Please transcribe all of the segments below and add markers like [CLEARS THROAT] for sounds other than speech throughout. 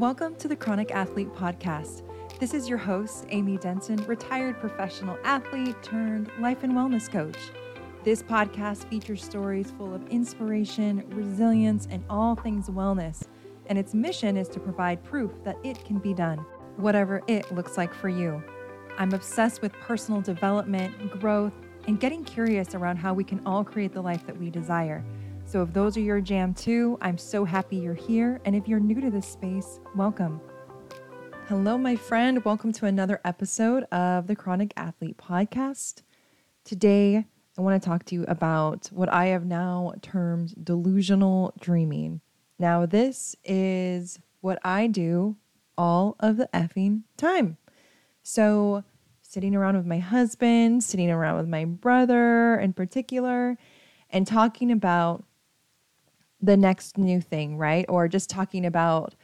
Welcome to the Chronic Athlete Podcast. This is your host, Amy Denson, retired professional athlete turned life and wellness coach. This podcast features stories full of inspiration, resilience, and all things wellness. And its mission is to provide proof that it can be done, whatever it looks like for you. I'm obsessed with personal development, growth, and getting curious around how we can all create the life that we desire. So, if those are your jam too, I'm so happy you're here. And if you're new to this space, welcome. Hello, my friend. Welcome to another episode of the Chronic Athlete Podcast. Today, I want to talk to you about what I have now termed delusional dreaming. Now, this is what I do all of the effing time. So, sitting around with my husband, sitting around with my brother in particular, and talking about the next new thing, right? Or just talking about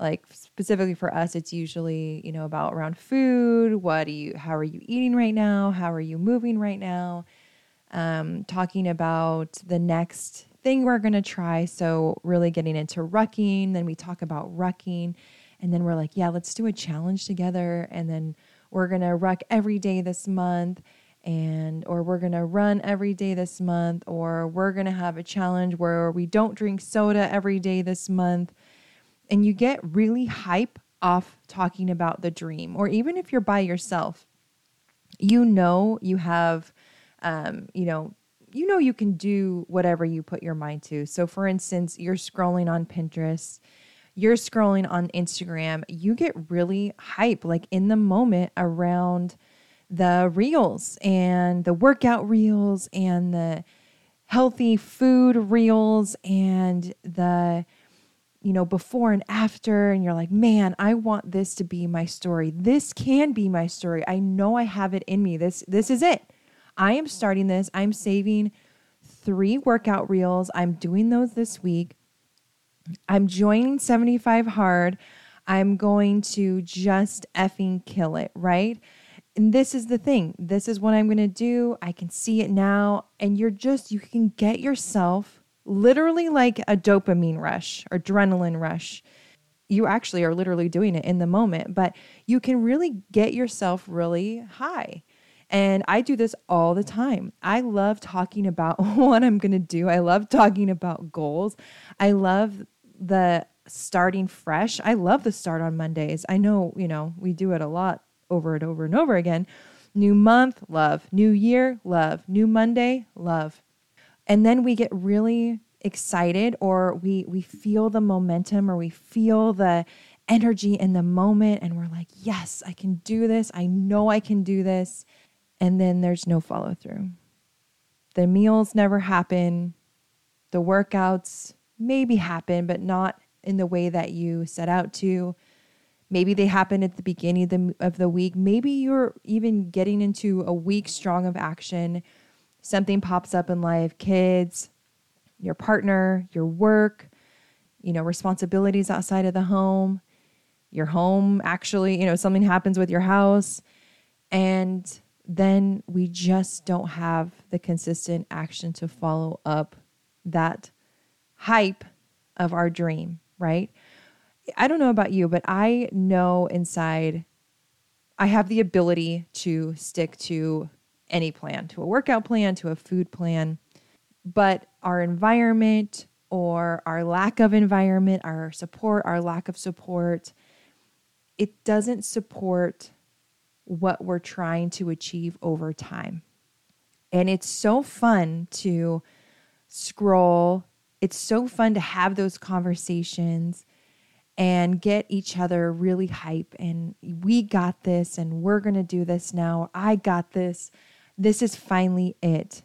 like specifically for us it's usually, you know, about around food, what do you how are you eating right now? How are you moving right now? Um talking about the next thing we're going to try, so really getting into rucking, then we talk about rucking and then we're like, yeah, let's do a challenge together and then we're going to ruck every day this month and or we're going to run every day this month or we're going to have a challenge where we don't drink soda every day this month. And you get really hype off talking about the dream or even if you're by yourself you know you have um, you know you know you can do whatever you put your mind to. So for instance you're scrolling on pinterest you're scrolling on instagram you get really hype like in the moment around the reels and the workout reels and the healthy food reels and the you know before and after. And you're like man i want this to be my story. This can be my story. I know i have it in me. This this is it. I am starting this. I'm saving three workout reels. I'm doing those this week. I'm joining 75 hard. I'm going to just effing kill it right and this is the thing. This is what I'm going to do. I can see it now. And you're just, you can get yourself literally like a dopamine rush or adrenaline rush. You actually are literally doing it in the moment, but you can really get yourself really high. And I do this all the time. I love talking about [LAUGHS] what I'm going to do. I love talking about goals. I love the starting fresh. I love the start on Mondays. I know, you know, we do it a lot over and over and over again. New month, love. New year, love. New Monday, love. And then we get really excited or we we feel the momentum or we feel the energy in the moment and we're like, "Yes, I can do this. I know I can do this." And then there's no follow through. The meals never happen. The workouts maybe happen, but not in the way that you set out to. Maybe they happen at the beginning of the, of the week. Maybe you're even getting into a week strong of action. Something pops up in life kids, your partner, your work, you know, responsibilities outside of the home, your home, actually, you know, something happens with your house. And then we just don't have the consistent action to follow up that hype of our dream, right? I don't know about you, but I know inside I have the ability to stick to any plan, to a workout plan, to a food plan. But our environment or our lack of environment, our support, our lack of support, it doesn't support what we're trying to achieve over time. And it's so fun to scroll. It's so fun to have those conversations and get each other really hype and we got this and we're going to do this now. I got this. This is finally it.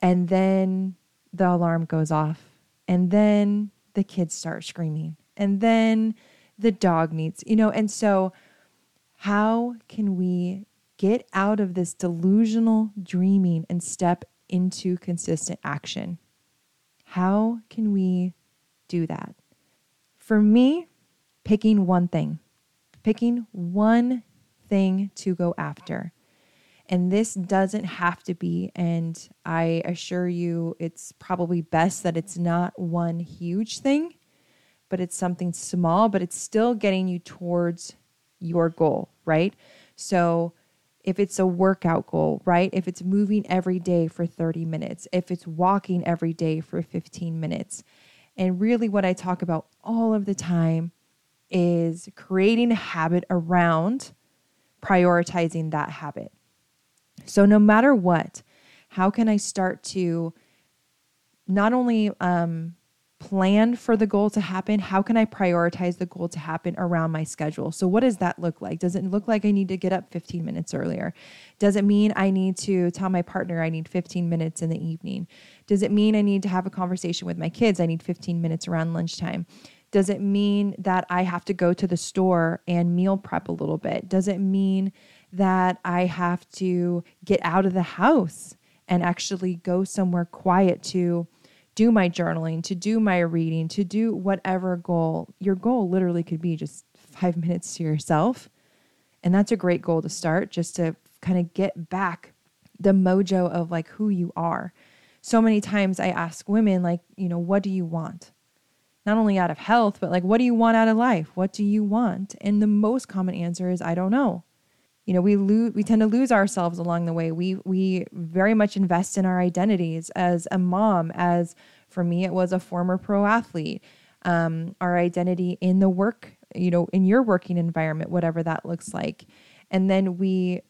And then the alarm goes off and then the kids start screaming and then the dog needs, you know, and so how can we get out of this delusional dreaming and step into consistent action? How can we do that? For me, picking one thing, picking one thing to go after. And this doesn't have to be, and I assure you, it's probably best that it's not one huge thing, but it's something small, but it's still getting you towards your goal, right? So if it's a workout goal, right? If it's moving every day for 30 minutes, if it's walking every day for 15 minutes. And really, what I talk about all of the time is creating a habit around prioritizing that habit. So, no matter what, how can I start to not only um, plan for the goal to happen, how can I prioritize the goal to happen around my schedule? So, what does that look like? Does it look like I need to get up 15 minutes earlier? Does it mean I need to tell my partner I need 15 minutes in the evening? Does it mean I need to have a conversation with my kids? I need 15 minutes around lunchtime. Does it mean that I have to go to the store and meal prep a little bit? Does it mean that I have to get out of the house and actually go somewhere quiet to? do my journaling, to do my reading, to do whatever goal. Your goal literally could be just five [LAUGHS] minutes to yourself. And that's a great goal to start just to kind of get back the mojo of like who you are. So many times I ask women, like, you know, what do you want? Not only out of health, but like, what do you want out of life? What do you want? And the most common answer is, I don't know. You know, we lose, we tend to lose ourselves along the way. We we very much invest in our identities as a mom, as for me, it was a former pro athlete. Um, our identity in the work, you know, in your working environment, whatever that looks like. And then we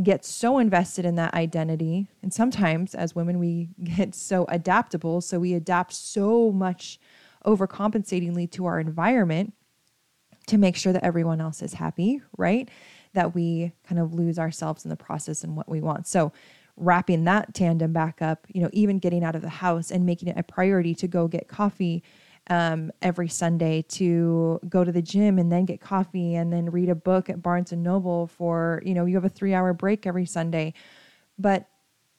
get so invested in that identity. And sometimes as women, we [LAUGHS] get so adaptable. So we adapt so much overcompensatingly to our environment to make sure that everyone else is happy, right? That we kind of lose ourselves in the process and what we want. So wrapping that tandem back up, you know, even getting out of the house and making it a priority to go get coffee um, every Sunday, to go to the gym and then get coffee and then read a book at Barnes and Noble for, you know, you have a three hour break every Sunday. But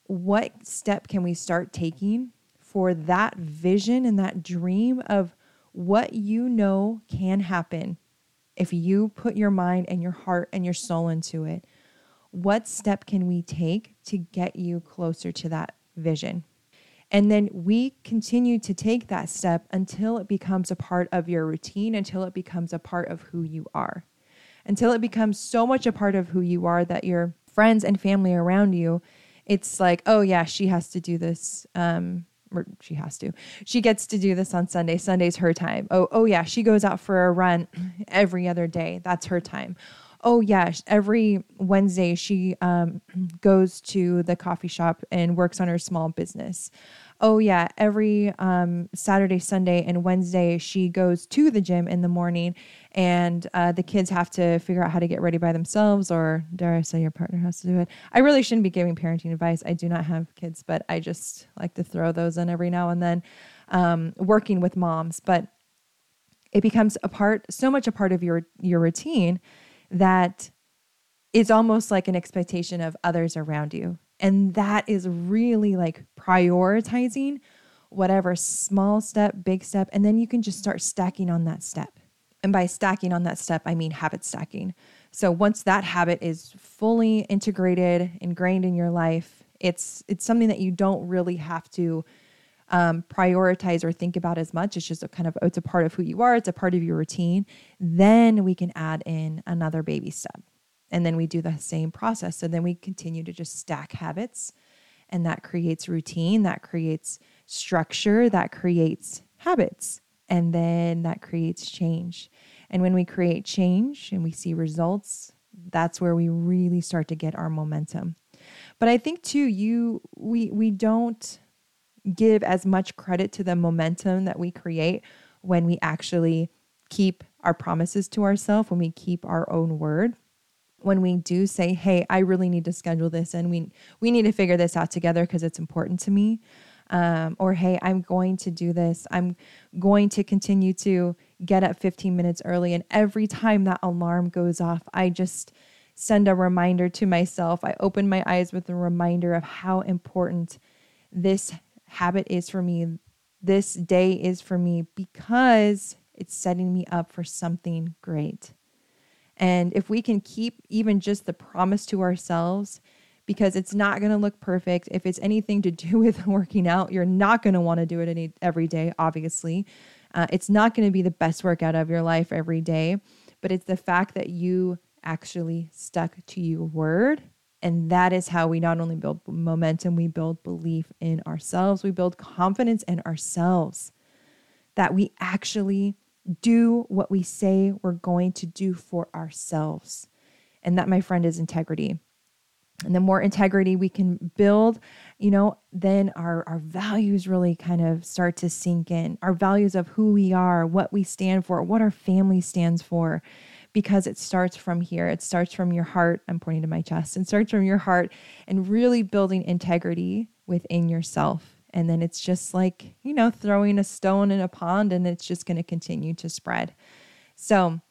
what step can we start taking for that vision and that dream of what you know can happen if you put your mind and your heart and your soul into it? what step can we take to get you closer to that vision? And then we continue to take that step until it becomes a part of your routine, until it becomes a part of who you are, until it becomes so much a part of who you are that your friends and family around you, it's like, oh, yeah, she has to do this. Um, or she has to. She gets to do this on Sunday. Sunday's her time. Oh, oh yeah, she goes out for a run [CLEARS THROAT] every other day. That's her time oh yeah, every Wednesday she um, goes to the coffee shop and works on her small business. Oh yeah, every um, Saturday, Sunday, and Wednesday she goes to the gym in the morning, and uh, the kids have to figure out how to get ready by themselves, or dare I say, your partner has to do it. I really shouldn't be giving parenting advice. I do not have kids, but I just like to throw those in every now and then. Um, working with moms, but it becomes a part, so much a part of your your routine that is almost like an expectation of others around you. And that is really like prioritizing whatever small step, big step, and then you can just start stacking on that step. And by stacking on that step, I mean habit stacking. So once that habit is fully integrated, ingrained in your life, it's it's something that you don't really have to um, prioritize or think about as much. It's just a kind of it's a part of who you are. It's a part of your routine. Then we can add in another baby step, and then we do the same process. So then we continue to just stack habits, and that creates routine. That creates structure. That creates habits, and then that creates change. And when we create change and we see results, that's where we really start to get our momentum. But I think too, you we we don't give as much credit to the momentum that we create when we actually keep our promises to ourselves, when we keep our own word. When we do say, "Hey, I really need to schedule this and we we need to figure this out together because it's important to me." Um, or hey, I'm going to do this. I'm going to continue to get up 15 minutes early. And every time that alarm goes off, I just send a reminder to myself. I open my eyes with a reminder of how important this habit is for me, this day is for me because it's setting me up for something great. And if we can keep even just the promise to ourselves, because it's not going to look perfect. If it's anything to do [LAUGHS] with working out, you're not going to want to do it any, every day, obviously. Uh, it's not going to be the best workout of your life every day, but it's the fact that you actually stuck to your word. And that is how we not only build momentum, we build belief in ourselves, we build confidence in ourselves that we actually do what we say we're going to do for ourselves. And that, my friend, is integrity. And the more integrity we can build, you know, then our, our values really kind of start to sink in. Our values of who we are, what we stand for, what our family stands for, because it starts from here. It starts from your heart. I'm pointing to my chest. It starts from your heart and really building integrity within yourself. And then it's just like, you know, throwing a stone in a pond and it's just going to continue to spread. So,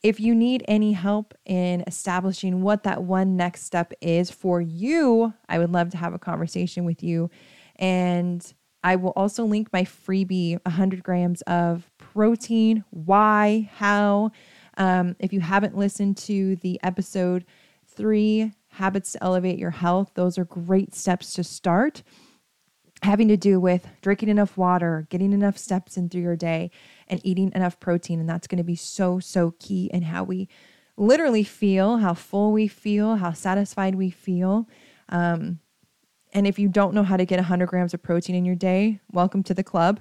if you need any help in establishing what that one next step is for you, I would love to have a conversation with you. And I will also link my freebie 100 grams of protein, why, how. Um, if you haven't listened to the episode three habits to elevate your health, those are great steps to start having to do with drinking enough water, getting enough steps in through your day, and eating enough protein. And that's going to be so, so key in how we literally feel, how full we feel, how satisfied we feel. Um, and if you don't know how to get 100 grams of protein in your day, welcome to the club.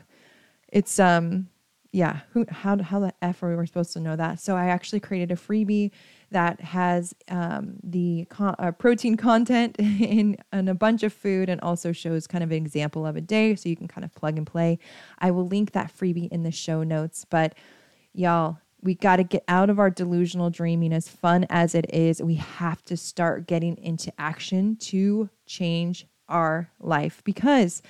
It's um yeah, who how how the f are we supposed to know that? So I actually created a freebie that has um, the con- uh, protein content [LAUGHS] in, in a bunch of food and also shows kind of an example of a day so you can kind of plug and play. I will link that freebie in the show notes. But y'all, we got to get out of our delusional dreaming, as fun as it is. We have to start getting into action to change our life because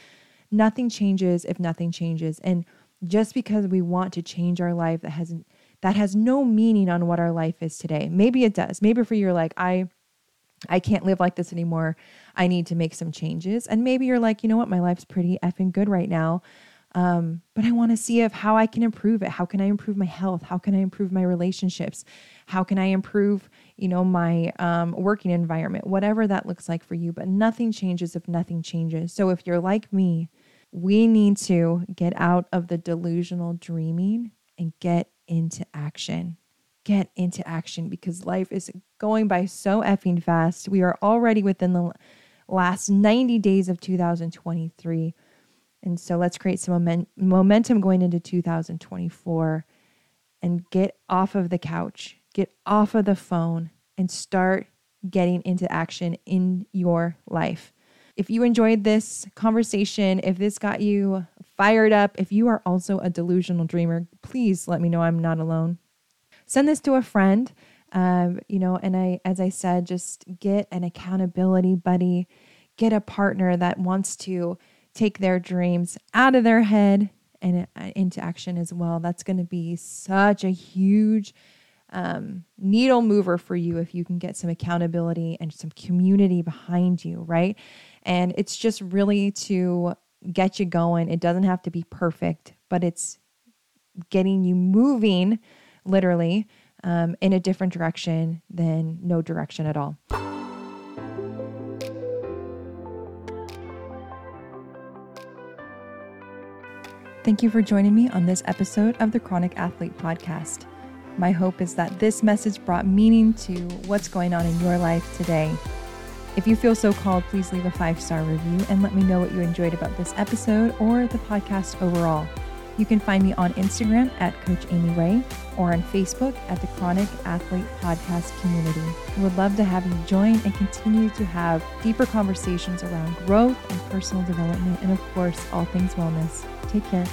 nothing changes if nothing changes. And just because we want to change our life, that hasn't that has no meaning on what our life is today. Maybe it does. Maybe for you, you're like, I I can't live like this anymore. I need to make some changes. And maybe you're like, you know what, my life's pretty effing good right now. Um, but I want to see if how I can improve it. How can I improve my health? How can I improve my relationships? How can I improve, you know, my um, working environment? Whatever that looks like for you. But nothing changes if nothing changes. So if you're like me, we need to get out of the delusional dreaming and get into action. Get into action because life is going by so effing fast. We are already within the last 90 days of 2023. And so let's create some moment, momentum going into 2024 and get off of the couch, get off of the phone, and start getting into action in your life. If you enjoyed this conversation, if this got you fired up, if you are also a delusional dreamer, please let me know I'm not alone. Send this to a friend. Um, you know, and I, as I said, just get an accountability buddy, get a partner that wants to take their dreams out of their head and uh, into action as well. That's going to be such a huge um, needle mover for you if you can get some accountability and some community behind you, right? And it's just really to get you going. It doesn't have to be perfect, but it's getting you moving literally um, in a different direction than no direction at all. Thank you for joining me on this episode of the Chronic Athlete Podcast. My hope is that this message brought meaning to what's going on in your life today. If you feel so called, please leave a five star review and let me know what you enjoyed about this episode or the podcast overall. You can find me on Instagram at Coach Amy Rae or on Facebook at the Chronic Athlete Podcast Community. We would love to have you join and continue to have deeper conversations around growth and personal development, and of course, all things wellness. Take care.